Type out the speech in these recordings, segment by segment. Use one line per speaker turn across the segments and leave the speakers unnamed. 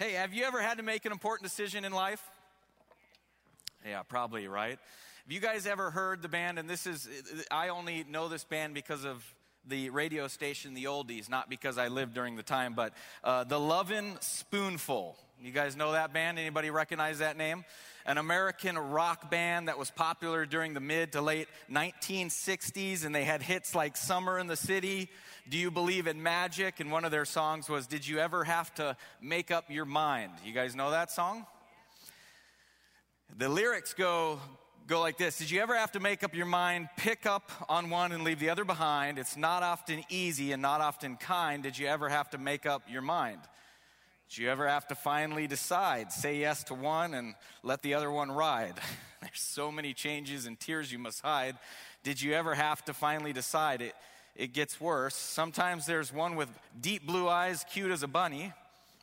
Hey, have you ever had to make an important decision in life? Yeah, probably, right? Have you guys ever heard the band? And this is, I only know this band because of the radio station, the Oldies, not because I lived during the time, but uh, the Lovin' Spoonful. You guys know that band? Anybody recognize that name? An American rock band that was popular during the mid to late 1960s, and they had hits like Summer in the City, Do You Believe in Magic? And one of their songs was, Did You Ever Have to Make Up Your Mind? You guys know that song? The lyrics go, go like this Did you ever have to make up your mind, pick up on one and leave the other behind? It's not often easy and not often kind. Did you ever have to make up your mind? Did you ever have to finally decide, say yes to one and let the other one ride? There's so many changes and tears you must hide. Did you ever have to finally decide? It, it gets worse. Sometimes there's one with deep blue eyes, cute as a bunny,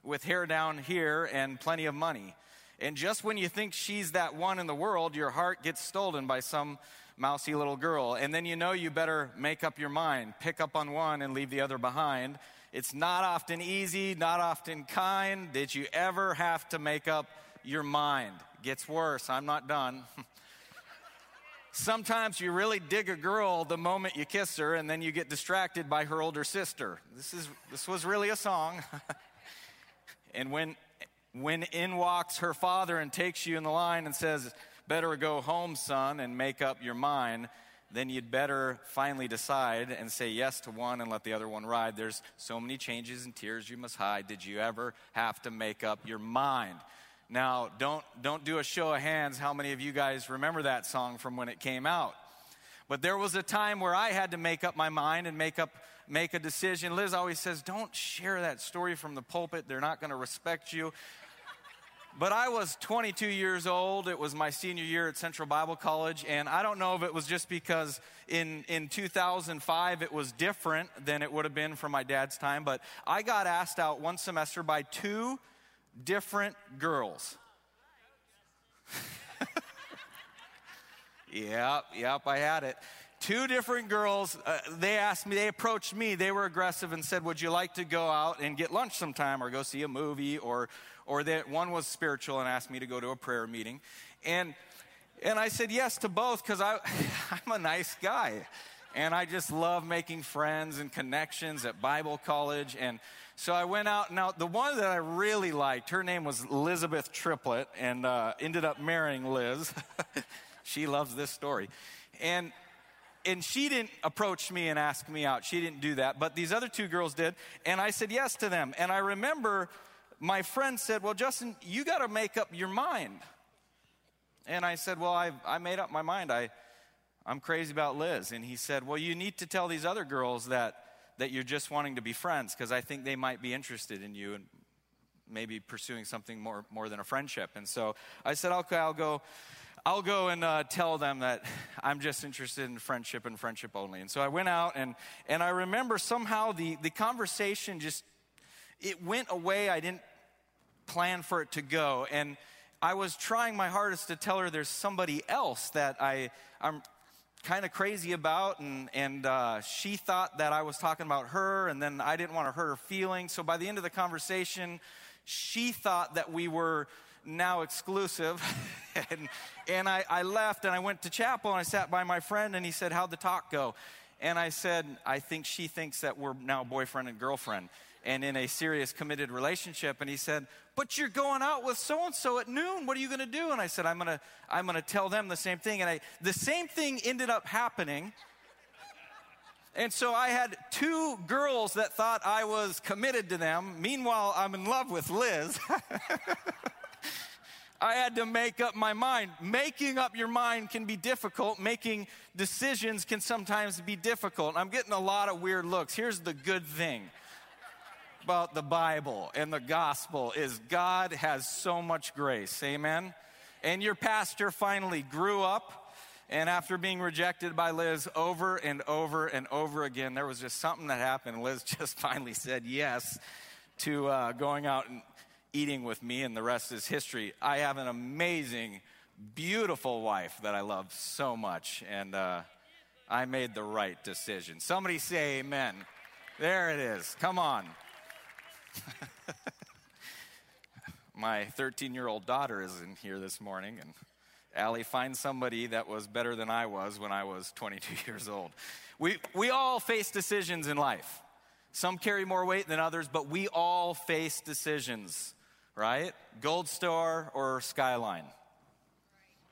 with hair down here and plenty of money. And just when you think she's that one in the world, your heart gets stolen by some mousy little girl. And then you know you better make up your mind, pick up on one and leave the other behind. It's not often easy, not often kind. Did you ever have to make up your mind? Gets worse. I'm not done. Sometimes you really dig a girl the moment you kiss her, and then you get distracted by her older sister. This, is, this was really a song. and when when in walks her father and takes you in the line and says, Better go home, son, and make up your mind, then you'd better finally decide and say yes to one and let the other one ride. There's so many changes and tears you must hide. Did you ever have to make up your mind? Now, don't, don't do a show of hands how many of you guys remember that song from when it came out. But there was a time where I had to make up my mind and make up make a decision. Liz always says, "Don't share that story from the pulpit. They're not going to respect you." But I was 22 years old. It was my senior year at Central Bible College. And I don't know if it was just because in, in 2005 it was different than it would have been from my dad's time. But I got asked out one semester by two different girls. yep, yep, I had it. Two different girls, uh, they asked me, they approached me, they were aggressive and said, Would you like to go out and get lunch sometime or go see a movie or or that one was spiritual and asked me to go to a prayer meeting. And, and I said yes to both because I'm a nice guy. And I just love making friends and connections at Bible college. And so I went out. Now, the one that I really liked, her name was Elizabeth Triplett, and uh, ended up marrying Liz. she loves this story. And and she didn't approach me and ask me out. She didn't do that, but these other two girls did, and I said yes to them. And I remember my friend said, Well, Justin, you got to make up your mind. And I said, Well, I, I made up my mind. I, I'm crazy about Liz. And he said, Well, you need to tell these other girls that, that you're just wanting to be friends because I think they might be interested in you and maybe pursuing something more, more than a friendship. And so I said, Okay, I'll go. I'll go and uh, tell them that I'm just interested in friendship and friendship only. And so I went out, and, and I remember somehow the, the conversation just it went away. I didn't plan for it to go. And I was trying my hardest to tell her there's somebody else that I, I'm kind of crazy about. And, and uh, she thought that I was talking about her, and then I didn't want to hurt her feelings. So by the end of the conversation, she thought that we were now exclusive. and and I, I left and I went to chapel and I sat by my friend and he said, How'd the talk go? And I said, I think she thinks that we're now boyfriend and girlfriend and in a serious committed relationship. And he said, But you're going out with so and so at noon. What are you going to do? And I said, I'm going to I'm going to tell them the same thing. And I, the same thing ended up happening. And so I had two girls that thought I was committed to them. Meanwhile, I'm in love with Liz. I had to make up my mind. Making up your mind can be difficult. Making decisions can sometimes be difficult. I'm getting a lot of weird looks. Here's the good thing about the Bible and the gospel is God has so much grace. Amen. And your pastor finally grew up. And after being rejected by Liz over and over and over again, there was just something that happened. Liz just finally said yes to uh, going out and eating with me, and the rest is history. I have an amazing, beautiful wife that I love so much, and uh, I made the right decision. Somebody say amen. There it is. Come on. my 13 year old daughter is in here this morning, and Allie, find somebody that was better than I was when I was 22 years old. We, we all face decisions in life. Some carry more weight than others, but we all face decisions, right? Gold Star or Skyline.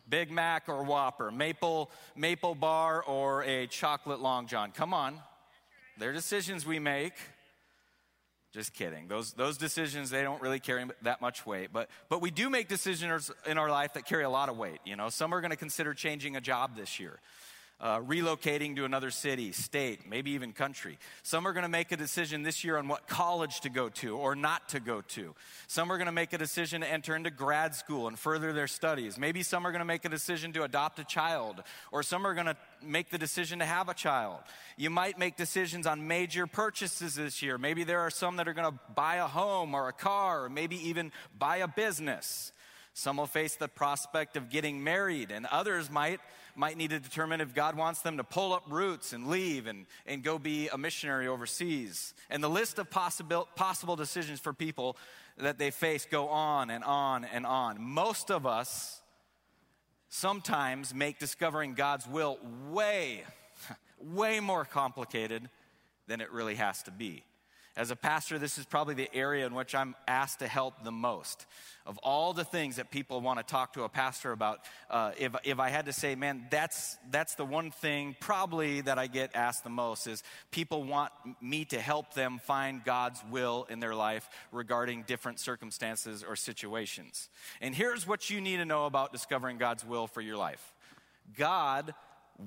Big Mac or Whopper, Maple, Maple Bar or a chocolate Long John. Come on. They're decisions we make. Just kidding. Those, those decisions, they don't really carry that much weight. But, but we do make decisions in our life that carry a lot of weight. You know, some are going to consider changing a job this year uh, relocating to another city, state, maybe even country. Some are going to make a decision this year on what college to go to or not to go to. Some are going to make a decision to enter into grad school and further their studies. Maybe some are going to make a decision to adopt a child, or some are going to make the decision to have a child. You might make decisions on major purchases this year. Maybe there are some that are going to buy a home or a car, or maybe even buy a business. Some will face the prospect of getting married, and others might, might need to determine if God wants them to pull up roots and leave and, and go be a missionary overseas. And the list of possible, possible decisions for people that they face go on and on and on. Most of us sometimes make discovering God's will way, way more complicated than it really has to be. As a pastor, this is probably the area in which I'm asked to help the most. Of all the things that people want to talk to a pastor about, uh, if, if I had to say, man, that's, that's the one thing probably that I get asked the most is people want me to help them find God's will in their life regarding different circumstances or situations. And here's what you need to know about discovering God's will for your life God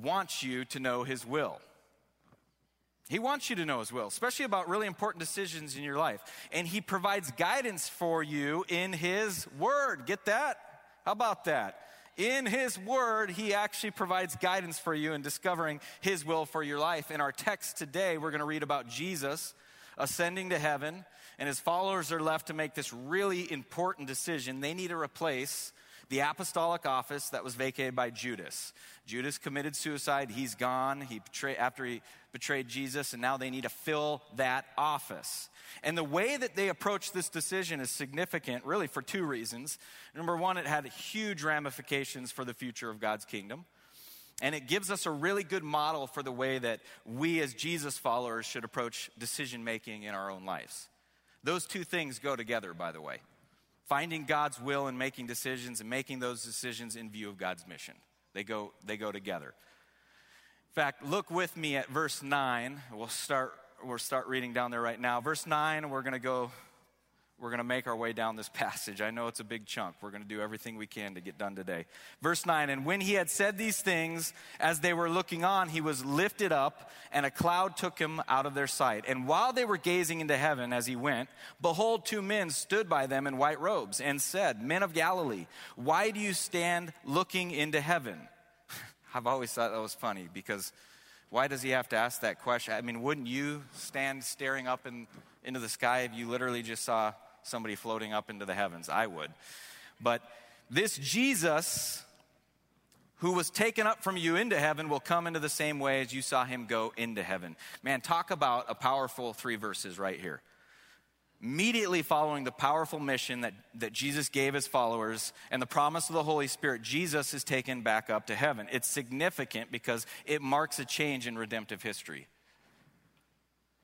wants you to know His will. He wants you to know His will, especially about really important decisions in your life. And He provides guidance for you in His Word. Get that? How about that? In His Word, He actually provides guidance for you in discovering His will for your life. In our text today, we're going to read about Jesus ascending to heaven, and His followers are left to make this really important decision. They need to replace the apostolic office that was vacated by Judas. Judas committed suicide. He's gone. He betrayed, after he betrayed Jesus, and now they need to fill that office. And the way that they approach this decision is significant, really, for two reasons. Number one, it had huge ramifications for the future of God's kingdom. And it gives us a really good model for the way that we, as Jesus followers, should approach decision making in our own lives. Those two things go together, by the way finding God's will and making decisions and making those decisions in view of God's mission. They go, they go together. In fact, look with me at verse 9. We'll start, we'll start reading down there right now. Verse 9, we're going to go we're going to make our way down this passage. I know it's a big chunk. We're going to do everything we can to get done today. Verse 9 And when he had said these things, as they were looking on, he was lifted up, and a cloud took him out of their sight. And while they were gazing into heaven as he went, behold, two men stood by them in white robes and said, Men of Galilee, why do you stand looking into heaven? I've always thought that was funny because why does he have to ask that question? I mean, wouldn't you stand staring up in, into the sky if you literally just saw somebody floating up into the heavens. I would. But this Jesus who was taken up from you into heaven will come into the same way as you saw him go into heaven. Man, talk about a powerful three verses right here. Immediately following the powerful mission that, that Jesus gave his followers and the promise of the Holy Spirit, Jesus is taken back up to heaven. It's significant because it marks a change in redemptive history.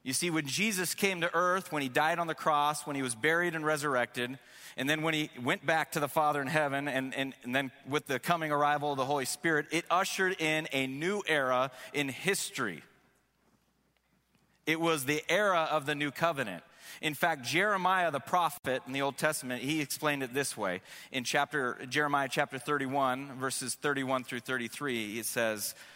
You see, when Jesus came to earth, when he died on the cross, when he was buried and resurrected, and then when he went back to the Father in heaven, and, and, and then with the coming arrival of the Holy Spirit, it ushered in a new era in history. It was the era of the new covenant. In fact, Jeremiah the prophet in the Old Testament, he explained it this way. In chapter Jeremiah chapter 31, verses 31 through 33, it says,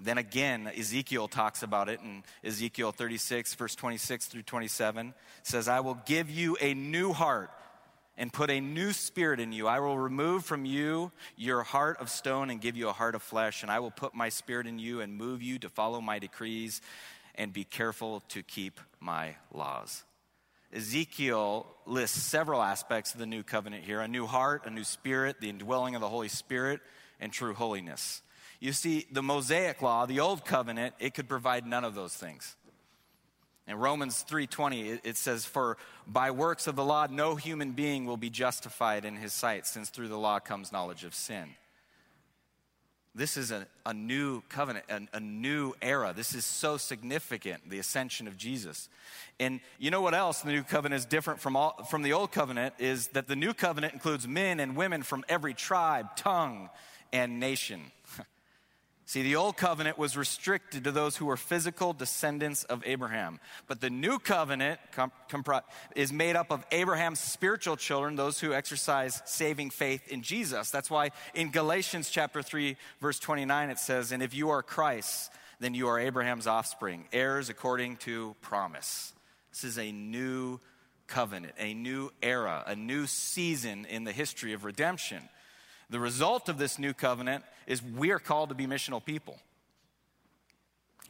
Then again, Ezekiel talks about it in Ezekiel 36, verse 26 through 27. Says, I will give you a new heart and put a new spirit in you. I will remove from you your heart of stone and give you a heart of flesh, and I will put my spirit in you and move you to follow my decrees and be careful to keep my laws. Ezekiel lists several aspects of the new covenant here a new heart, a new spirit, the indwelling of the Holy Spirit, and true holiness. You see, the Mosaic law, the old covenant, it could provide none of those things. In Romans 3:20 it says for by works of the law no human being will be justified in his sight since through the law comes knowledge of sin. This is a, a new covenant, a, a new era. This is so significant, the ascension of Jesus. And you know what else the new covenant is different from, all, from the old covenant is that the new covenant includes men and women from every tribe, tongue, and nation. See, the old covenant was restricted to those who were physical descendants of Abraham. But the new covenant is made up of Abraham's spiritual children, those who exercise saving faith in Jesus. That's why in Galatians chapter 3, verse 29, it says, And if you are Christ, then you are Abraham's offspring, heirs according to promise. This is a new covenant, a new era, a new season in the history of redemption. The result of this new covenant is we are called to be missional people.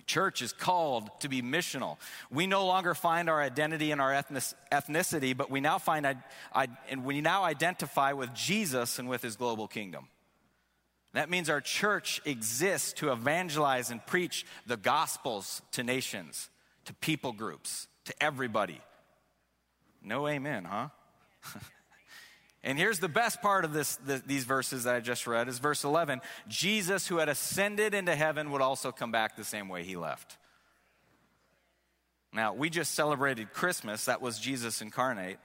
Church is called to be missional. We no longer find our identity in our ethnicity, but we now find and we now identify with Jesus and with his global kingdom. That means our church exists to evangelize and preach the gospels to nations, to people groups, to everybody. No amen, huh? And here's the best part of this, the, these verses that I just read is verse 11. Jesus, who had ascended into heaven, would also come back the same way he left. Now, we just celebrated Christmas. That was Jesus incarnate.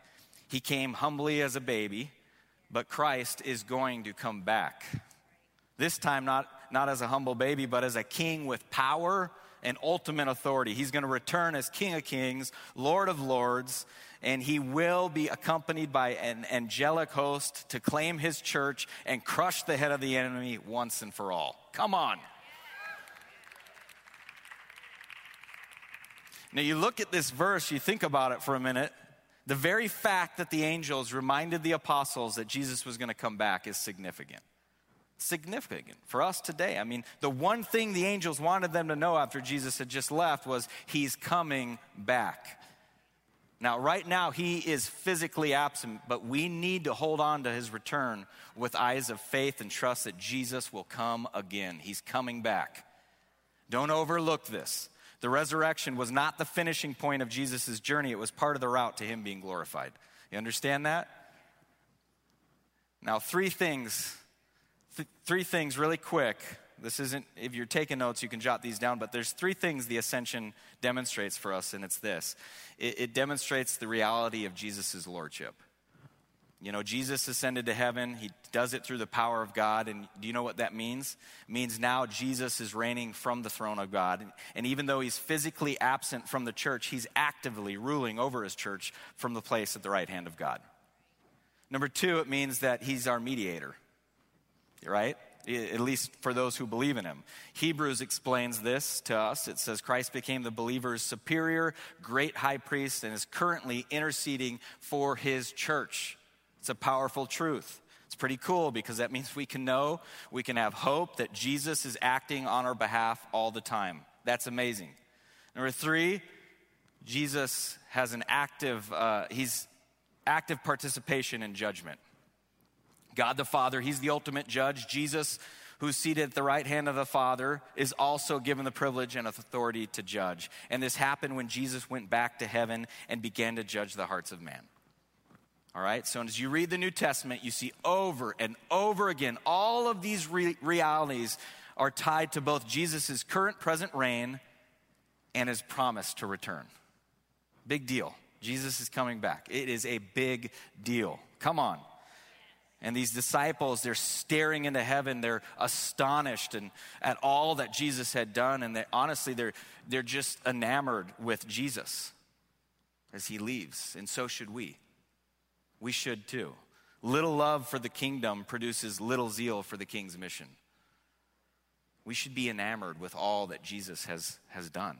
He came humbly as a baby, but Christ is going to come back. This time, not, not as a humble baby, but as a king with power and ultimate authority. He's going to return as King of Kings, Lord of Lords, and he will be accompanied by an angelic host to claim his church and crush the head of the enemy once and for all. Come on. Now, you look at this verse, you think about it for a minute. The very fact that the angels reminded the apostles that Jesus was going to come back is significant. Significant for us today. I mean, the one thing the angels wanted them to know after Jesus had just left was he's coming back. Now, right now, he is physically absent, but we need to hold on to his return with eyes of faith and trust that Jesus will come again. He's coming back. Don't overlook this. The resurrection was not the finishing point of Jesus' journey, it was part of the route to him being glorified. You understand that? Now, three things, th- three things really quick this isn't, if you're taking notes, you can jot these down, but there's three things the ascension demonstrates for us, and it's this it, it demonstrates the reality of Jesus' lordship. You know, Jesus ascended to heaven. He does it through the power of God. And do you know what that means? It means now Jesus is reigning from the throne of God. And even though he's physically absent from the church, he's actively ruling over his church from the place at the right hand of God. Number two, it means that he's our mediator, right? At least for those who believe in him. Hebrews explains this to us. It says, Christ became the believer's superior, great high priest, and is currently interceding for his church. It's a powerful truth. It's pretty cool because that means we can know, we can have hope that Jesus is acting on our behalf all the time. That's amazing. Number three, Jesus has an active, uh, he's active participation in judgment. God the Father, He's the ultimate judge. Jesus, who's seated at the right hand of the Father, is also given the privilege and authority to judge. And this happened when Jesus went back to heaven and began to judge the hearts of man. All right, so as you read the New Testament, you see over and over again all of these re- realities are tied to both Jesus' current present reign and his promise to return. Big deal. Jesus is coming back. It is a big deal. Come on. And these disciples, they're staring into heaven. They're astonished and at all that Jesus had done. And they, honestly, they're, they're just enamored with Jesus as he leaves. And so should we. We should too. Little love for the kingdom produces little zeal for the king's mission. We should be enamored with all that Jesus has, has done.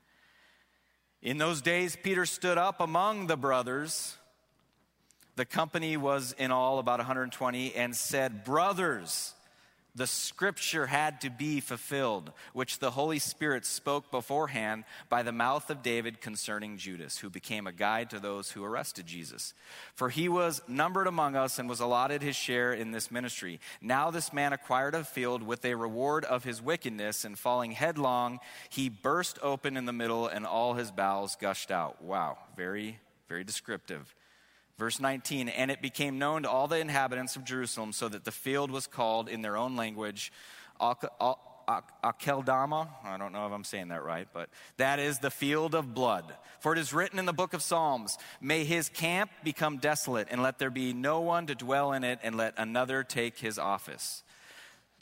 In those days, Peter stood up among the brothers. The company was in all about 120 and said, Brothers, the scripture had to be fulfilled, which the Holy Spirit spoke beforehand by the mouth of David concerning Judas, who became a guide to those who arrested Jesus. For he was numbered among us and was allotted his share in this ministry. Now this man acquired a field with a reward of his wickedness, and falling headlong, he burst open in the middle, and all his bowels gushed out. Wow, very, very descriptive. Verse 19, and it became known to all the inhabitants of Jerusalem, so that the field was called in their own language Akeldama. I don't know if I'm saying that right, but that is the field of blood. For it is written in the book of Psalms May his camp become desolate, and let there be no one to dwell in it, and let another take his office.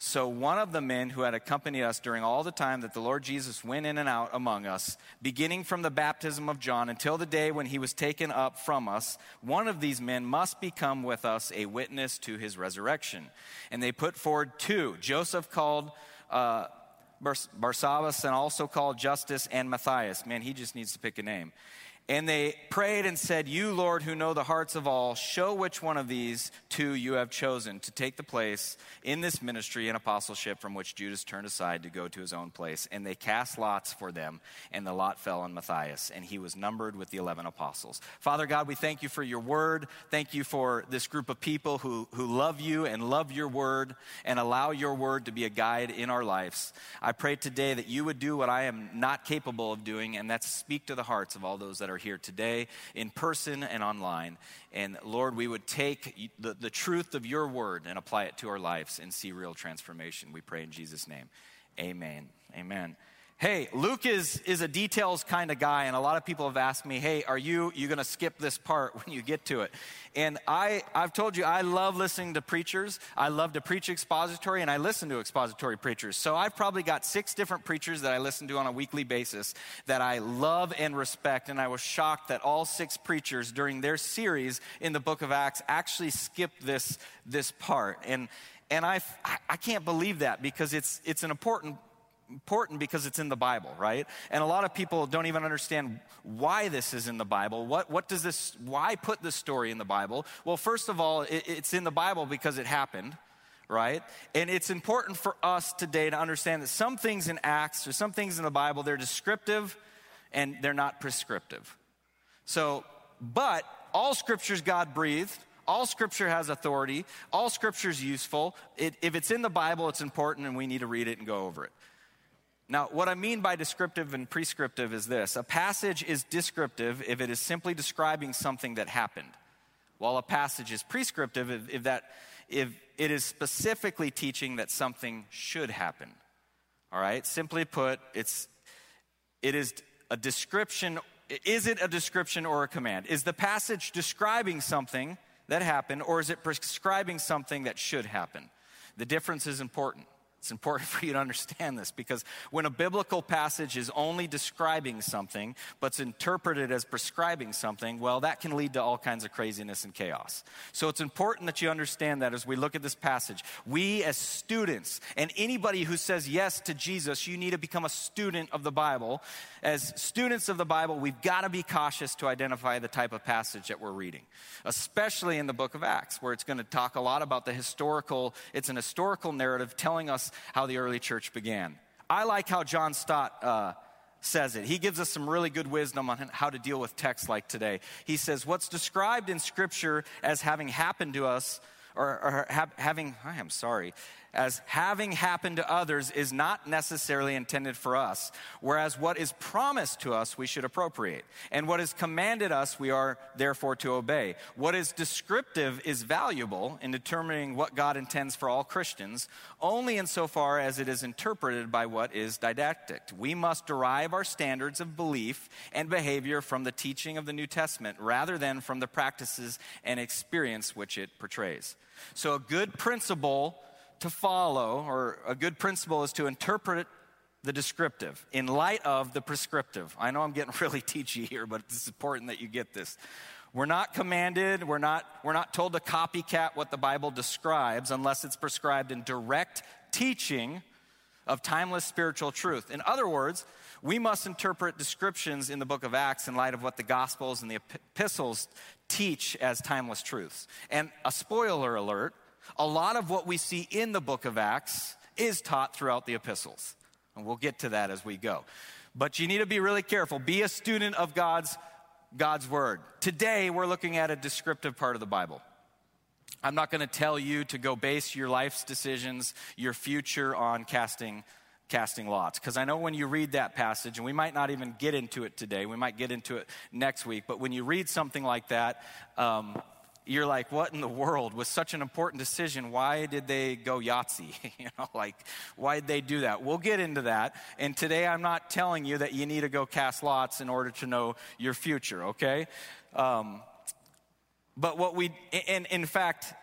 So, one of the men who had accompanied us during all the time that the Lord Jesus went in and out among us, beginning from the baptism of John until the day when he was taken up from us, one of these men must become with us a witness to his resurrection. And they put forward two Joseph called uh, Barsabbas and also called Justus and Matthias. Man, he just needs to pick a name. And they prayed and said, You, Lord, who know the hearts of all, show which one of these two you have chosen to take the place in this ministry and apostleship from which Judas turned aside to go to his own place. And they cast lots for them, and the lot fell on Matthias, and he was numbered with the 11 apostles. Father God, we thank you for your word. Thank you for this group of people who, who love you and love your word and allow your word to be a guide in our lives. I pray today that you would do what I am not capable of doing, and that's speak to the hearts of all those that are here today in person and online. And Lord, we would take the, the truth of your word and apply it to our lives and see real transformation. We pray in Jesus' name. Amen. Amen. Hey, Luke is, is a details kind of guy, and a lot of people have asked me, hey, are you, you going to skip this part when you get to it? And I, I've told you, I love listening to preachers. I love to preach expository, and I listen to expository preachers. So I've probably got six different preachers that I listen to on a weekly basis that I love and respect. And I was shocked that all six preachers during their series in the book of Acts actually skipped this, this part. And, and I, I can't believe that because it's, it's an important important because it's in the Bible, right? And a lot of people don't even understand why this is in the Bible. What, what does this, why put this story in the Bible? Well, first of all, it, it's in the Bible because it happened, right? And it's important for us today to understand that some things in Acts or some things in the Bible, they're descriptive and they're not prescriptive. So, but all scriptures God breathed. All scripture has authority. All scripture is useful. It, if it's in the Bible, it's important and we need to read it and go over it. Now, what I mean by descriptive and prescriptive is this a passage is descriptive if it is simply describing something that happened, while a passage is prescriptive if, if, that, if it is specifically teaching that something should happen. All right? Simply put, it's, it is a description. Is it a description or a command? Is the passage describing something that happened, or is it prescribing something that should happen? The difference is important. It's important for you to understand this because when a biblical passage is only describing something, but's interpreted as prescribing something, well, that can lead to all kinds of craziness and chaos. So it's important that you understand that as we look at this passage. We, as students, and anybody who says yes to Jesus, you need to become a student of the Bible. As students of the Bible, we've got to be cautious to identify the type of passage that we're reading, especially in the book of Acts, where it's going to talk a lot about the historical, it's an historical narrative telling us how the early church began. I like how John Stott uh, says it. He gives us some really good wisdom on how to deal with texts like today. He says, What's described in Scripture as having happened to us or, or ha- having, I am sorry, as having happened to others is not necessarily intended for us, whereas what is promised to us we should appropriate, and what is commanded us we are therefore to obey. What is descriptive is valuable in determining what God intends for all Christians, only insofar as it is interpreted by what is didactic. We must derive our standards of belief and behavior from the teaching of the New Testament rather than from the practices and experience which it portrays. So, a good principle to follow, or a good principle, is to interpret the descriptive in light of the prescriptive. I know I'm getting really teachy here, but it's important that you get this. We're not commanded, we're not, we're not told to copycat what the Bible describes unless it's prescribed in direct teaching of timeless spiritual truth. In other words, we must interpret descriptions in the book of Acts in light of what the Gospels and the epistles teach as timeless truths. And a spoiler alert a lot of what we see in the book of Acts is taught throughout the epistles. And we'll get to that as we go. But you need to be really careful. Be a student of God's, God's word. Today, we're looking at a descriptive part of the Bible. I'm not going to tell you to go base your life's decisions, your future on casting casting lots. Because I know when you read that passage, and we might not even get into it today, we might get into it next week, but when you read something like that, um, you're like, what in the world was such an important decision? Why did they go Yahtzee? you know, like, why did they do that? We'll get into that. And today I'm not telling you that you need to go cast lots in order to know your future, okay? Um, but what we, and in fact,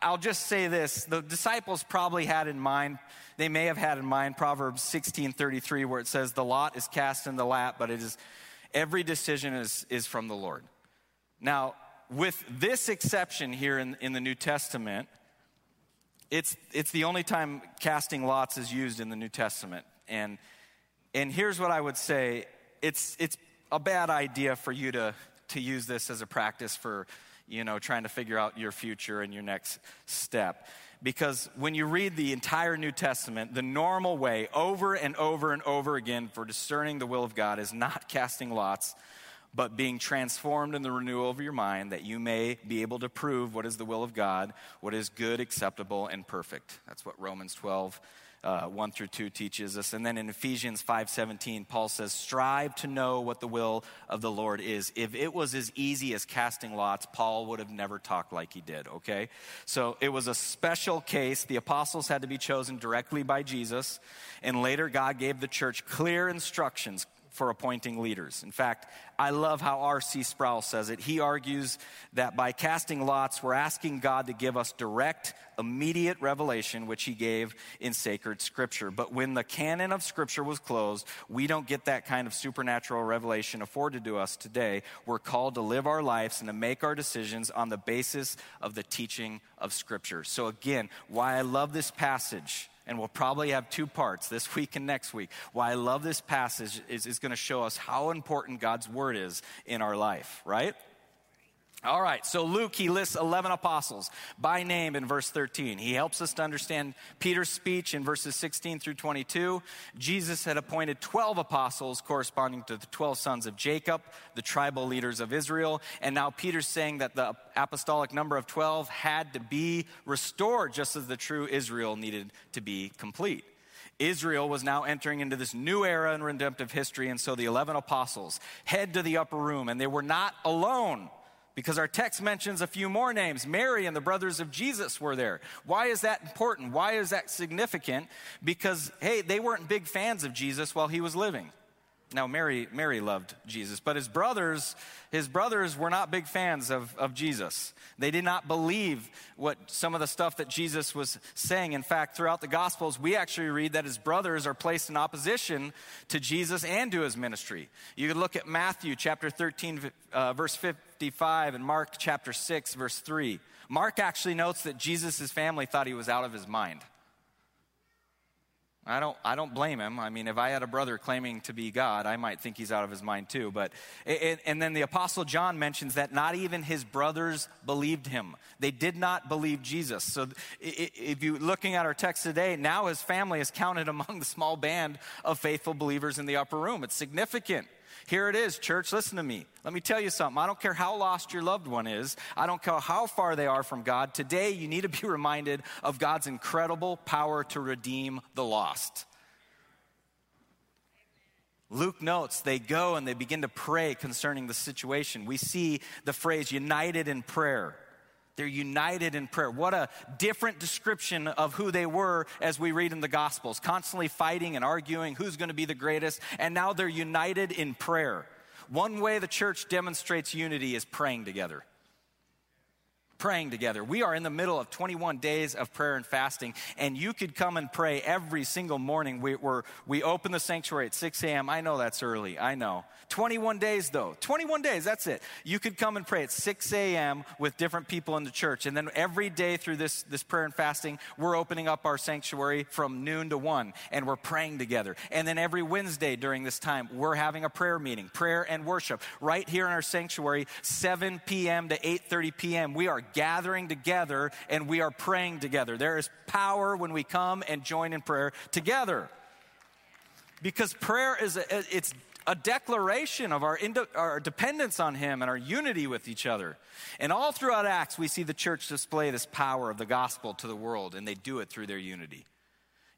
I'll just say this the disciples probably had in mind, they may have had in mind Proverbs 16:33, where it says, The lot is cast in the lap, but it is every decision is, is from the Lord. Now, with this exception here in, in the New Testament, it's, it's the only time casting lots is used in the New Testament. And, and here's what I would say it's, it's a bad idea for you to, to use this as a practice for you know trying to figure out your future and your next step because when you read the entire new testament the normal way over and over and over again for discerning the will of god is not casting lots but being transformed in the renewal of your mind that you may be able to prove what is the will of God, what is good, acceptable, and perfect. That's what Romans 12, uh, 1 through 2 teaches us. And then in Ephesians 5.17, Paul says, strive to know what the will of the Lord is. If it was as easy as casting lots, Paul would have never talked like he did, okay? So it was a special case. The apostles had to be chosen directly by Jesus. And later, God gave the church clear instructions, for appointing leaders. In fact, I love how R.C. Sproul says it. He argues that by casting lots, we're asking God to give us direct, immediate revelation, which He gave in sacred Scripture. But when the canon of Scripture was closed, we don't get that kind of supernatural revelation afforded to us today. We're called to live our lives and to make our decisions on the basis of the teaching of Scripture. So, again, why I love this passage and we'll probably have two parts this week and next week. Why I love this passage is, is going to show us how important God's word is in our life, right? All right, so Luke, he lists 11 apostles by name in verse 13. He helps us to understand Peter's speech in verses 16 through 22. Jesus had appointed 12 apostles corresponding to the 12 sons of Jacob, the tribal leaders of Israel. And now Peter's saying that the apostolic number of 12 had to be restored just as the true Israel needed to be complete. Israel was now entering into this new era in redemptive history, and so the 11 apostles head to the upper room, and they were not alone because our text mentions a few more names. Mary and the brothers of Jesus were there. Why is that important? Why is that significant? Because, hey, they weren't big fans of Jesus while he was living. Now, Mary, Mary loved Jesus, but his brothers, his brothers were not big fans of, of Jesus. They did not believe what some of the stuff that Jesus was saying. In fact, throughout the Gospels, we actually read that his brothers are placed in opposition to Jesus and to his ministry. You could look at Matthew chapter 13, uh, verse 55, and Mark chapter 6, verse 3. Mark actually notes that Jesus' family thought he was out of his mind. I don't, I don't blame him. I mean, if I had a brother claiming to be God, I might think he's out of his mind too. But, and, and then the Apostle John mentions that not even his brothers believed him. They did not believe Jesus. So if you're looking at our text today, now his family is counted among the small band of faithful believers in the upper room. It's significant. Here it is, church. Listen to me. Let me tell you something. I don't care how lost your loved one is, I don't care how far they are from God. Today, you need to be reminded of God's incredible power to redeem the lost. Luke notes they go and they begin to pray concerning the situation. We see the phrase united in prayer. They're united in prayer. What a different description of who they were as we read in the Gospels, constantly fighting and arguing who's going to be the greatest, and now they're united in prayer. One way the church demonstrates unity is praying together praying together. We are in the middle of 21 days of prayer and fasting, and you could come and pray every single morning. We, we we open the sanctuary at 6 a.m. I know that's early, I know. 21 days though, 21 days, that's it. You could come and pray at 6 a.m. with different people in the church, and then every day through this, this prayer and fasting, we're opening up our sanctuary from noon to 1, and we're praying together. And then every Wednesday during this time, we're having a prayer meeting, prayer and worship, right here in our sanctuary, 7 p.m. to 8.30 p.m. We are gathering together and we are praying together. There is power when we come and join in prayer together. Because prayer is a, it's a declaration of our, our dependence on Him and our unity with each other. And all throughout Acts, we see the church display this power of the gospel to the world, and they do it through their unity.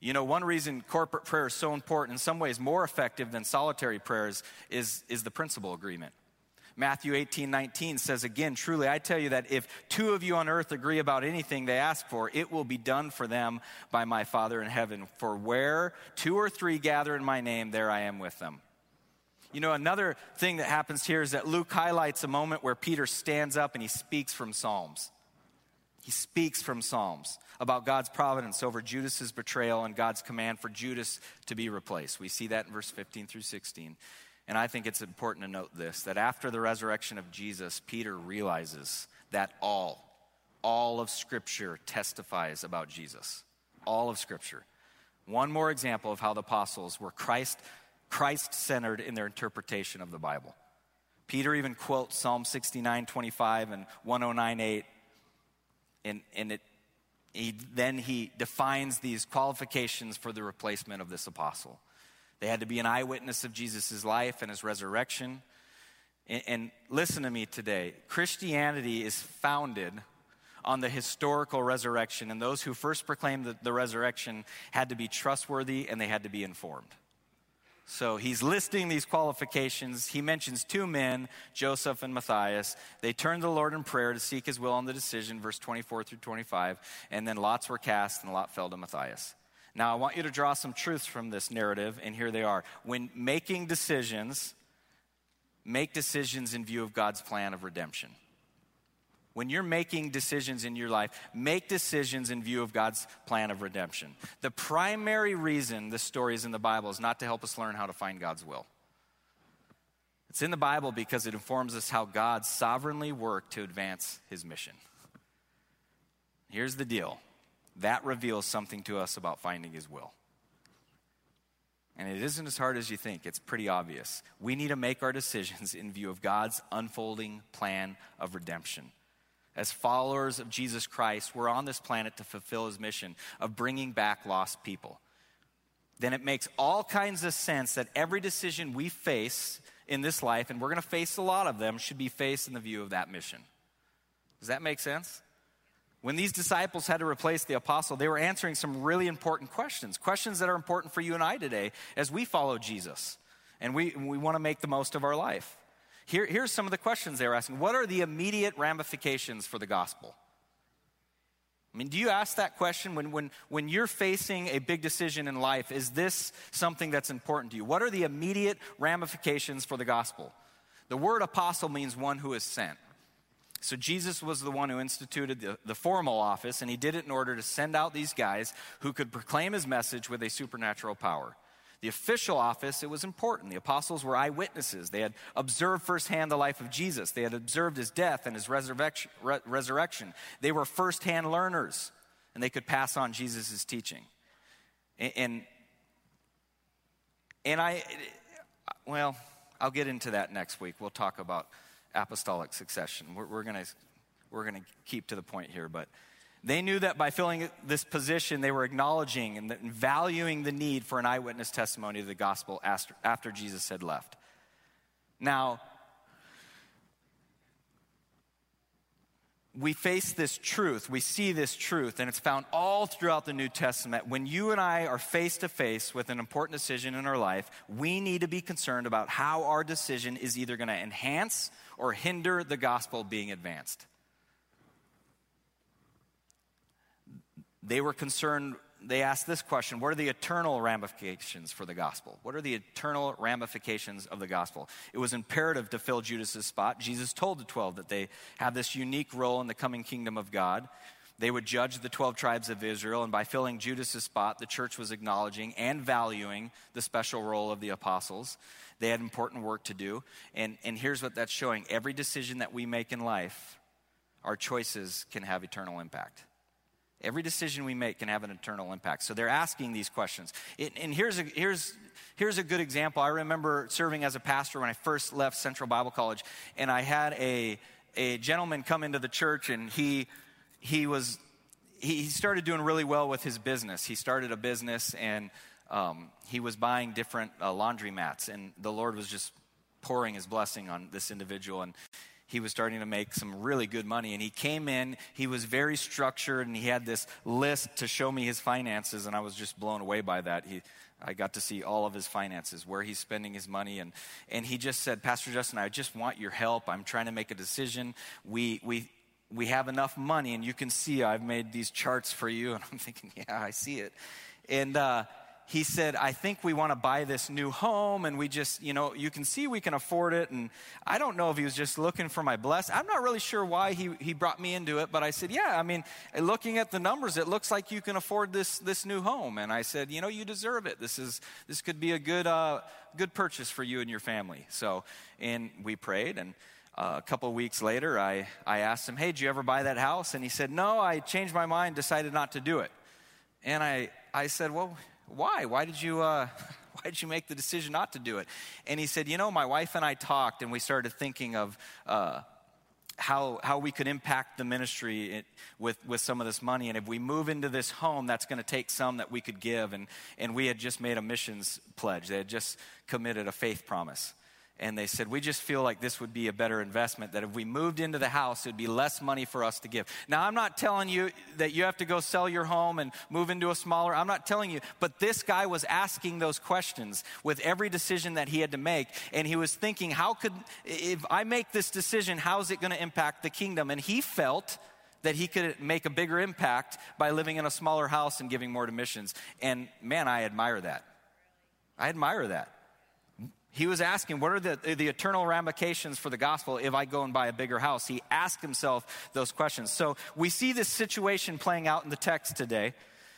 You know, one reason corporate prayer is so important, in some ways more effective than solitary prayers, is, is the principal agreement. Matthew 18, 19 says again, Truly, I tell you that if two of you on earth agree about anything they ask for, it will be done for them by my Father in heaven. For where two or three gather in my name, there I am with them. You know, another thing that happens here is that Luke highlights a moment where Peter stands up and he speaks from Psalms. He speaks from Psalms about God's providence over Judas's betrayal and God's command for Judas to be replaced. We see that in verse 15 through 16. And I think it's important to note this that after the resurrection of Jesus, Peter realizes that all, all of Scripture testifies about Jesus. All of Scripture. One more example of how the apostles were Christ Christ centered in their interpretation of the Bible. Peter even quotes Psalm 69 25 and 109 8. And, and it, he, then he defines these qualifications for the replacement of this apostle. They had to be an eyewitness of Jesus' life and his resurrection. And, and listen to me today Christianity is founded on the historical resurrection, and those who first proclaimed the, the resurrection had to be trustworthy and they had to be informed. So he's listing these qualifications. He mentions two men, Joseph and Matthias. They turned to the Lord in prayer to seek his will on the decision, verse 24 through 25. And then lots were cast, and the lot fell to Matthias. Now, I want you to draw some truths from this narrative, and here they are. When making decisions, make decisions in view of God's plan of redemption. When you're making decisions in your life, make decisions in view of God's plan of redemption. The primary reason this story is in the Bible is not to help us learn how to find God's will. It's in the Bible because it informs us how God sovereignly worked to advance his mission. Here's the deal that reveals something to us about finding His will. And it isn't as hard as you think, it's pretty obvious. We need to make our decisions in view of God's unfolding plan of redemption. As followers of Jesus Christ, we're on this planet to fulfill His mission of bringing back lost people. Then it makes all kinds of sense that every decision we face in this life, and we're going to face a lot of them, should be faced in the view of that mission. Does that make sense? When these disciples had to replace the apostle, they were answering some really important questions, questions that are important for you and I today as we follow Jesus and we, we want to make the most of our life. Here, here's some of the questions they were asking What are the immediate ramifications for the gospel? I mean, do you ask that question when, when, when you're facing a big decision in life? Is this something that's important to you? What are the immediate ramifications for the gospel? The word apostle means one who is sent. So Jesus was the one who instituted the, the, formal office, and he did it in order to send out these guys who could proclaim his message with a supernatural power. The official office, it was important. The apostles were eyewitnesses. They had observed firsthand the life of Jesus. They had observed his death and his resurrection. Re- resurrection. They were firsthand learners, and they could pass on Jesus' teaching. And, and, and I, well, I'll get into that next week. We'll talk about apostolic succession. We're, we're going we're going to keep to the point here, but they knew that by filling this position, they were acknowledging and valuing the need for an eyewitness testimony of the gospel after Jesus had left. Now, we face this truth, we see this truth, and it's found all throughout the New Testament. When you and I are face to face with an important decision in our life, we need to be concerned about how our decision is either going to enhance or hinder the gospel being advanced. They were concerned they asked this question What are the eternal ramifications for the gospel? What are the eternal ramifications of the gospel? It was imperative to fill Judas's spot. Jesus told the 12 that they have this unique role in the coming kingdom of God. They would judge the 12 tribes of Israel, and by filling Judas's spot, the church was acknowledging and valuing the special role of the apostles. They had important work to do. And, and here's what that's showing every decision that we make in life, our choices can have eternal impact. Every decision we make can have an eternal impact. So they're asking these questions. And here's a, here's, here's a good example. I remember serving as a pastor when I first left Central Bible College, and I had a, a gentleman come into the church, and he, he was he started doing really well with his business. He started a business, and um, he was buying different uh, laundry mats, and the Lord was just pouring his blessing on this individual. And he was starting to make some really good money. And he came in, he was very structured, and he had this list to show me his finances, and I was just blown away by that. He, I got to see all of his finances, where he's spending his money. And, and he just said, Pastor Justin, I just want your help. I'm trying to make a decision. We, we, we have enough money, and you can see I've made these charts for you. And I'm thinking, yeah, I see it. And, uh, he said, I think we want to buy this new home and we just, you know, you can see we can afford it. And I don't know if he was just looking for my bless. I'm not really sure why he, he brought me into it, but I said, yeah, I mean, looking at the numbers, it looks like you can afford this, this new home. And I said, you know, you deserve it. This is, this could be a good, uh, good purchase for you and your family. So, and we prayed and, uh, a couple weeks later, I, I asked him, Hey, did you ever buy that house? And he said, No, I changed my mind, decided not to do it. And I, I said, Well, why? Why did you, uh, why did you make the decision not to do it? And he said, you know, my wife and I talked and we started thinking of, uh, how, how we could impact the ministry with, with some of this money. And if we move into this home, that's going to take some that we could give. And, and we had just made a missions pledge, they had just committed a faith promise and they said, We just feel like this would be a better investment, that if we moved into the house, it would be less money for us to give. Now, I'm not telling you that you have to go sell your home and move into a smaller, I'm not telling you, but this guy was asking those questions with every decision that he had to make. And he was thinking, How could, if I make this decision, how is it going to impact the kingdom? And he felt that he could make a bigger impact by living in a smaller house and giving more to missions. And man, I admire that. I admire that. He was asking, what are the, the eternal ramifications for the gospel if I go and buy a bigger house? He asked himself those questions. So we see this situation playing out in the text today.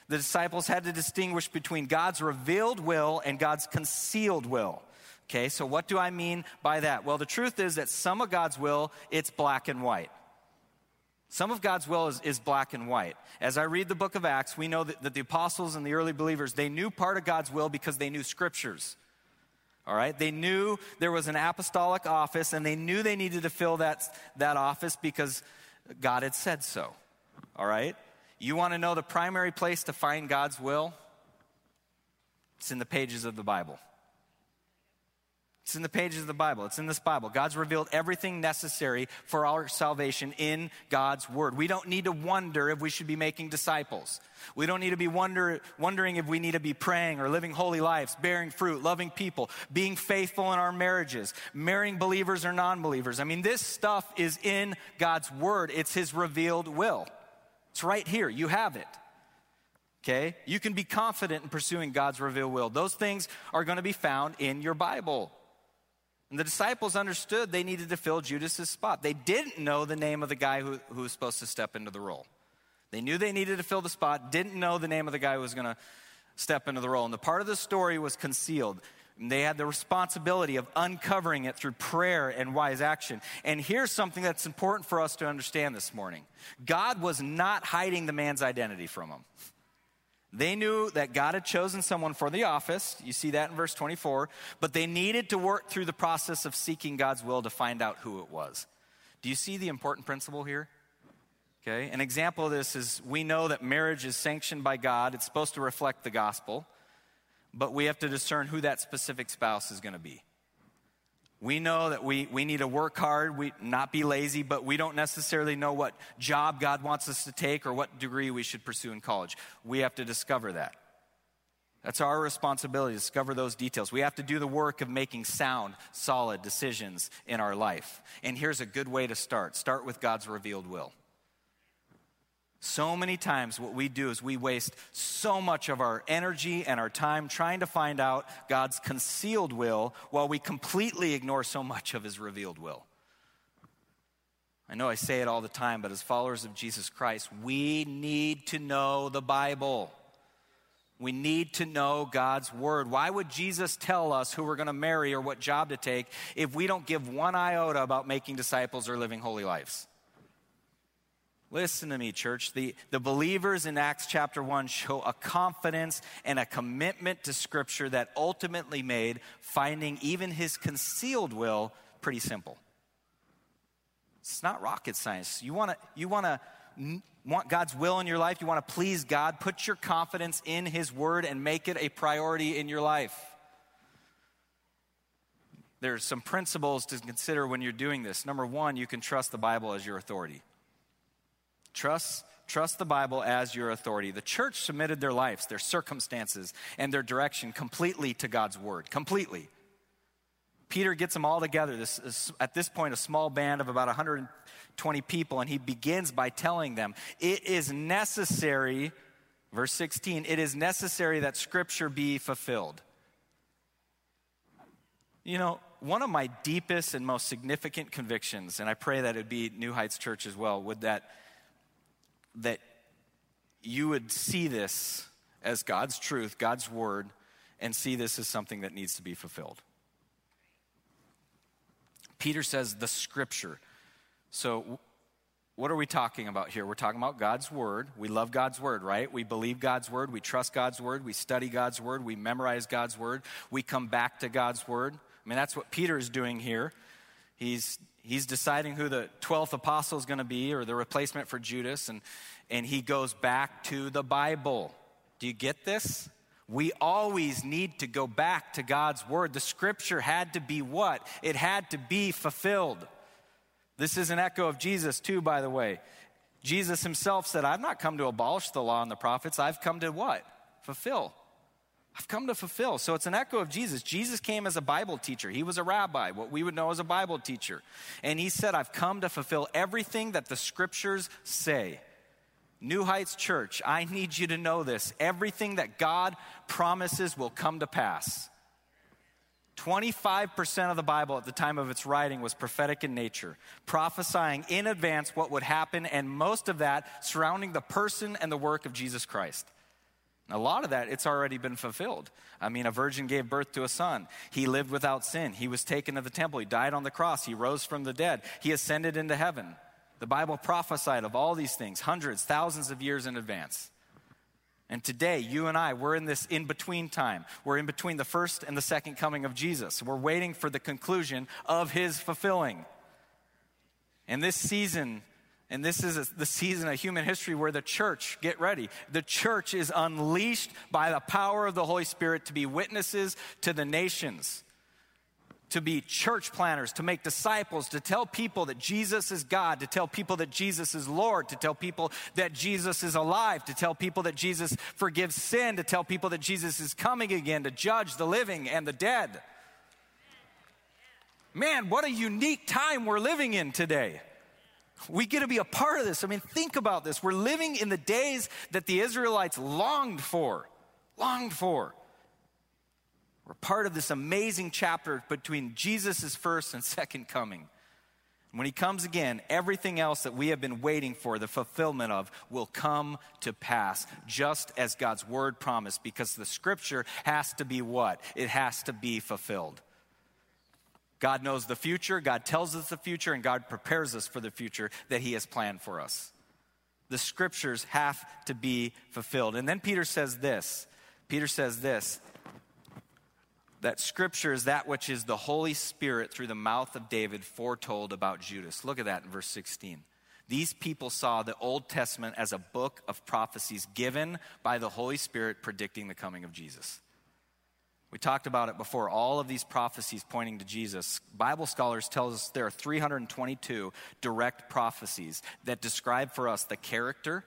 The disciples had to distinguish between God's revealed will and God's concealed will. Okay, so what do I mean by that? Well, the truth is that some of God's will, it's black and white. Some of God's will is, is, black and white. As I read the book of Acts, we know that, that the apostles and the early believers, they knew part of God's will because they knew scriptures. All right? They knew there was an apostolic office and they knew they needed to fill that, that office because God had said so. All right? You want to know the primary place to find God's will? It's in the pages of the Bible. It's in the pages of the Bible. It's in this Bible. God's revealed everything necessary for our salvation in God's Word. We don't need to wonder if we should be making disciples. We don't need to be wonder, wondering if we need to be praying or living holy lives, bearing fruit, loving people, being faithful in our marriages, marrying believers or non believers. I mean, this stuff is in God's Word, it's His revealed will. It's right here. You have it. Okay? You can be confident in pursuing God's revealed will. Those things are going to be found in your Bible. And the disciples understood they needed to fill Judas's spot. They didn't know the name of the guy who, who was supposed to step into the role. They knew they needed to fill the spot, didn't know the name of the guy who was going to step into the role. And the part of the story was concealed. They had the responsibility of uncovering it through prayer and wise action. And here's something that's important for us to understand this morning God was not hiding the man's identity from him. They knew that God had chosen someone for the office. You see that in verse 24. But they needed to work through the process of seeking God's will to find out who it was. Do you see the important principle here? Okay, an example of this is we know that marriage is sanctioned by God, it's supposed to reflect the gospel, but we have to discern who that specific spouse is going to be. We know that we, we need to work hard, we not be lazy, but we don't necessarily know what job God wants us to take or what degree we should pursue in college. We have to discover that. That's our responsibility discover those details. We have to do the work of making sound, solid decisions in our life. And here's a good way to start start with God's revealed will. So many times, what we do is we waste so much of our energy and our time trying to find out God's concealed will while we completely ignore so much of His revealed will. I know I say it all the time, but as followers of Jesus Christ, we need to know the Bible. We need to know God's word. Why would Jesus tell us who we're going to marry or what job to take if we don't give one iota about making disciples or living holy lives? Listen to me, church. The, the believers in Acts chapter 1 show a confidence and a commitment to Scripture that ultimately made finding even his concealed will pretty simple. It's not rocket science. You want to you want to want God's will in your life, you want to please God, put your confidence in his word and make it a priority in your life. There's some principles to consider when you're doing this. Number 1, you can trust the Bible as your authority. Trust, trust the Bible as your authority. The church submitted their lives, their circumstances, and their direction completely to God's word. Completely. Peter gets them all together. This is, at this point, a small band of about 120 people, and he begins by telling them, It is necessary, verse 16, it is necessary that Scripture be fulfilled. You know, one of my deepest and most significant convictions, and I pray that it be New Heights Church as well, would that that you would see this as God's truth, God's word, and see this as something that needs to be fulfilled. Peter says the scripture. So, what are we talking about here? We're talking about God's word. We love God's word, right? We believe God's word. We trust God's word. We study God's word. We memorize God's word. We come back to God's word. I mean, that's what Peter is doing here. He's he's deciding who the 12th apostle is going to be or the replacement for Judas, and, and he goes back to the Bible. Do you get this? We always need to go back to God's word. The scripture had to be what? It had to be fulfilled. This is an echo of Jesus, too, by the way. Jesus himself said, I've not come to abolish the law and the prophets. I've come to what? Fulfill. I've come to fulfill. So it's an echo of Jesus. Jesus came as a Bible teacher. He was a rabbi, what we would know as a Bible teacher. And he said, I've come to fulfill everything that the scriptures say. New Heights Church, I need you to know this. Everything that God promises will come to pass. 25% of the Bible at the time of its writing was prophetic in nature, prophesying in advance what would happen, and most of that surrounding the person and the work of Jesus Christ. A lot of that, it's already been fulfilled. I mean, a virgin gave birth to a son. He lived without sin. He was taken to the temple. He died on the cross. He rose from the dead. He ascended into heaven. The Bible prophesied of all these things hundreds, thousands of years in advance. And today, you and I, we're in this in between time. We're in between the first and the second coming of Jesus. We're waiting for the conclusion of his fulfilling. And this season and this is the season of human history where the church, get ready, the church is unleashed by the power of the Holy Spirit to be witnesses to the nations, to be church planners, to make disciples, to tell people that Jesus is God, to tell people that Jesus is Lord, to tell people that Jesus is alive, to tell people that Jesus forgives sin, to tell people that Jesus is coming again to judge the living and the dead. Man, what a unique time we're living in today. We get to be a part of this. I mean, think about this. We're living in the days that the Israelites longed for, longed for. We're part of this amazing chapter between Jesus' first and second coming. When he comes again, everything else that we have been waiting for, the fulfillment of, will come to pass, just as God's word promised, because the scripture has to be what? It has to be fulfilled. God knows the future, God tells us the future, and God prepares us for the future that He has planned for us. The scriptures have to be fulfilled. And then Peter says this Peter says this that scripture is that which is the Holy Spirit through the mouth of David foretold about Judas. Look at that in verse 16. These people saw the Old Testament as a book of prophecies given by the Holy Spirit predicting the coming of Jesus. We talked about it before. All of these prophecies pointing to Jesus. Bible scholars tell us there are 322 direct prophecies that describe for us the character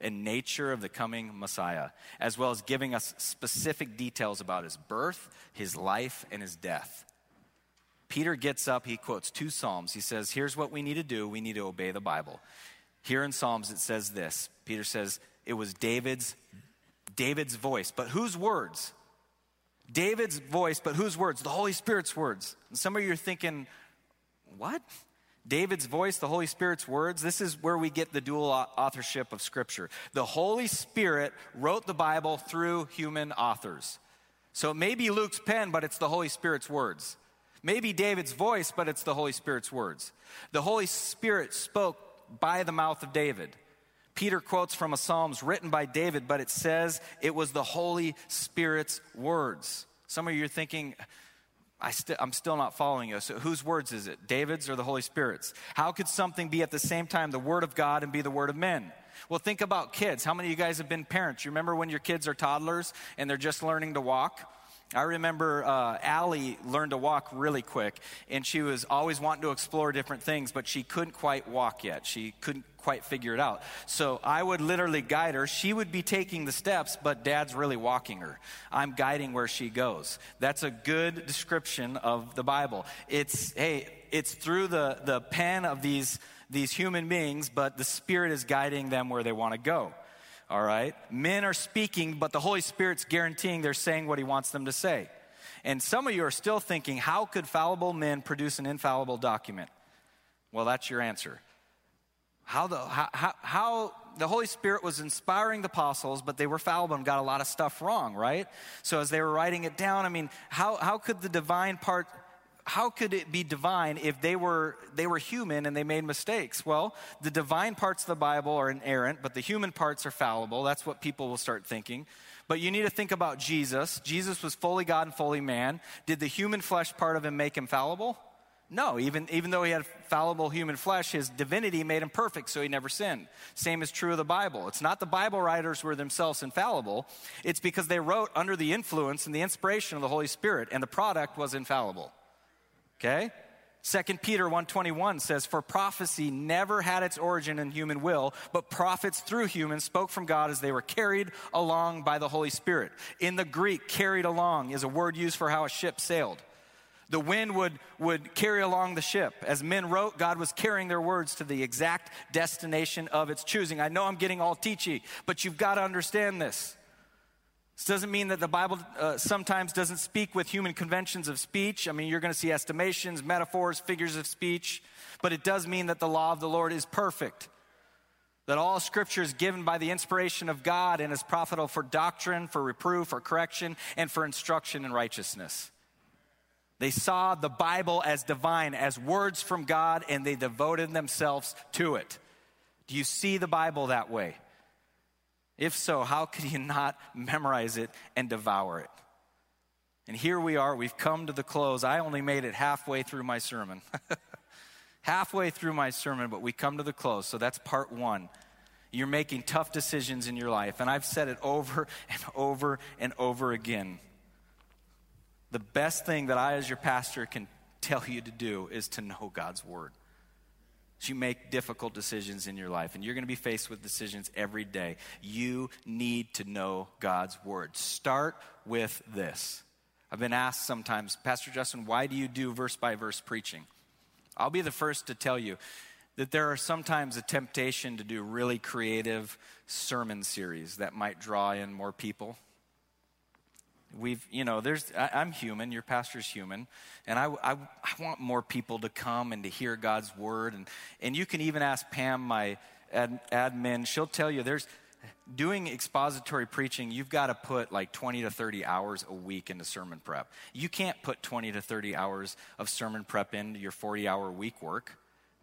and nature of the coming Messiah, as well as giving us specific details about his birth, his life, and his death. Peter gets up, he quotes two Psalms. He says, Here's what we need to do we need to obey the Bible. Here in Psalms it says this Peter says, It was David's, David's voice, but whose words? David's voice, but whose words? The Holy Spirit's words. And some of you are thinking, what? David's voice, the Holy Spirit's words, this is where we get the dual authorship of Scripture. The Holy Spirit wrote the Bible through human authors. So it may be Luke's pen, but it's the Holy Spirit's words. Maybe David's voice, but it's the Holy Spirit's words. The Holy Spirit spoke by the mouth of David. Peter quotes from a Psalms written by David, but it says it was the Holy Spirit's words. Some of you are thinking, I st- I'm still not following you. So, whose words is it? David's or the Holy Spirit's? How could something be at the same time the Word of God and be the Word of men? Well, think about kids. How many of you guys have been parents? You remember when your kids are toddlers and they're just learning to walk? I remember uh, Allie learned to walk really quick, and she was always wanting to explore different things, but she couldn't quite walk yet. She couldn't quite figure it out. So I would literally guide her. She would be taking the steps, but dad's really walking her. I'm guiding where she goes. That's a good description of the Bible. It's, hey, it's through the, the pen of these, these human beings, but the Spirit is guiding them where they want to go all right? Men are speaking, but the Holy Spirit's guaranteeing they're saying what He wants them to say. And some of you are still thinking, how could fallible men produce an infallible document? Well, that's your answer. How the, how, how, how the Holy Spirit was inspiring the apostles, but they were fallible and got a lot of stuff wrong, right? So as they were writing it down, I mean, how, how could the divine part how could it be divine if they were they were human and they made mistakes? Well the divine parts of the bible are inerrant but the human parts are fallible. That's what people will start thinking. But you need to think about jesus. Jesus was fully god and fully man. Did the human flesh part of him make him fallible? No. Even, even though he had fallible human flesh his divinity made him perfect so he never sinned. Same is true of the bible. It's not the bible writers were themselves infallible. It's because they wrote under the influence and the inspiration of the holy spirit and the product was infallible Okay? 2 Peter 1:21 says for prophecy never had its origin in human will but prophets through humans spoke from God as they were carried along by the Holy Spirit. In the Greek carried along is a word used for how a ship sailed. The wind would, would carry along the ship. As men wrote, God was carrying their words to the exact destination of its choosing. I know I'm getting all teachy, but you've got to understand this. This doesn't mean that the Bible uh, sometimes doesn't speak with human conventions of speech. I mean, you're going to see estimations, metaphors, figures of speech, but it does mean that the law of the Lord is perfect. That all scripture is given by the inspiration of God and is profitable for doctrine, for reproof, for correction, and for instruction in righteousness. They saw the Bible as divine, as words from God, and they devoted themselves to it. Do you see the Bible that way? If so, how could you not memorize it and devour it? And here we are, we've come to the close. I only made it halfway through my sermon. halfway through my sermon, but we come to the close. So that's part one. You're making tough decisions in your life. And I've said it over and over and over again. The best thing that I, as your pastor, can tell you to do is to know God's word you make difficult decisions in your life, and you're going to be faced with decisions every day. You need to know God's word. Start with this. I've been asked sometimes, Pastor Justin, why do you do verse by verse preaching? I'll be the first to tell you that there are sometimes a temptation to do really creative sermon series that might draw in more people we've you know there's I, am human your pastor's human and I, I, I, want more people to come and to hear god's word and, and you can even ask pam my ad, admin she'll tell you there's doing expository preaching you've got to put like 20 to 30 hours a week into sermon prep. You can't put 20 to 30 hours of sermon prep into your 40 hour week work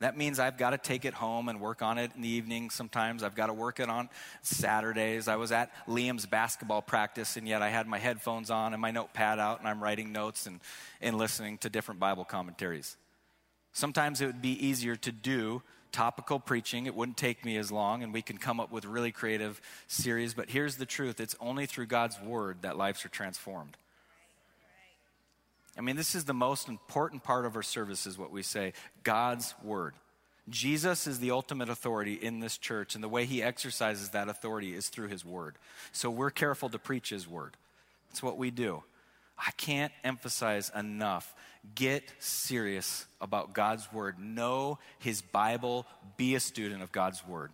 that means I've got to take it home and work on it in the evening sometimes. I've got to work it on Saturdays. I was at Liam's basketball practice, and yet I had my headphones on and my notepad out, and I'm writing notes and, and listening to different Bible commentaries. Sometimes it would be easier to do topical preaching. It wouldn't take me as long, and we can come up with really creative series. But here's the truth it's only through God's word that lives are transformed. I mean, this is the most important part of our service, is what we say God's Word. Jesus is the ultimate authority in this church, and the way he exercises that authority is through his word. So we're careful to preach his word. That's what we do. I can't emphasize enough get serious about God's word. Know his Bible. Be a student of God's word.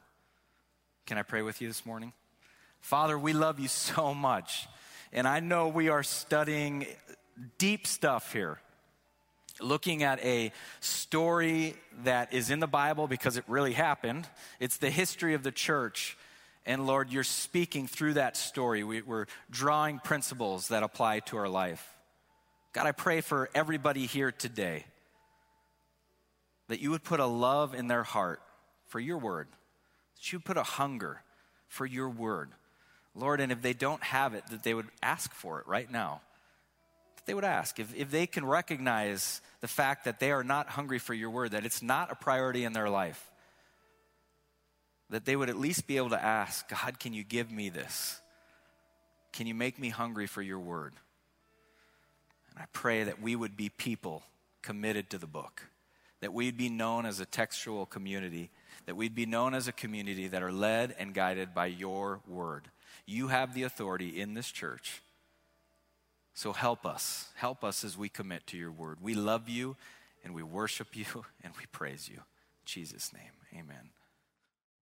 Can I pray with you this morning? Father, we love you so much. And I know we are studying deep stuff here looking at a story that is in the Bible because it really happened. It's the history of the church. And Lord, you're speaking through that story. We, are drawing principles that apply to our life. God, I pray for everybody here today that you would put a love in their heart for your word, that you put a hunger for your word. Lord, and if they don't have it, that they would ask for it right now they would ask. If, if they can recognize the fact that they are not hungry for your word, that it's not a priority in their life, that they would at least be able to ask, God, can you give me this? Can you make me hungry for your word? And I pray that we would be people committed to the book, that we'd be known as a textual community, that we'd be known as a community that are led and guided by your word. You have the authority in this church so help us. Help us as we commit to your word. We love you and we worship you and we praise you. In Jesus' name, amen.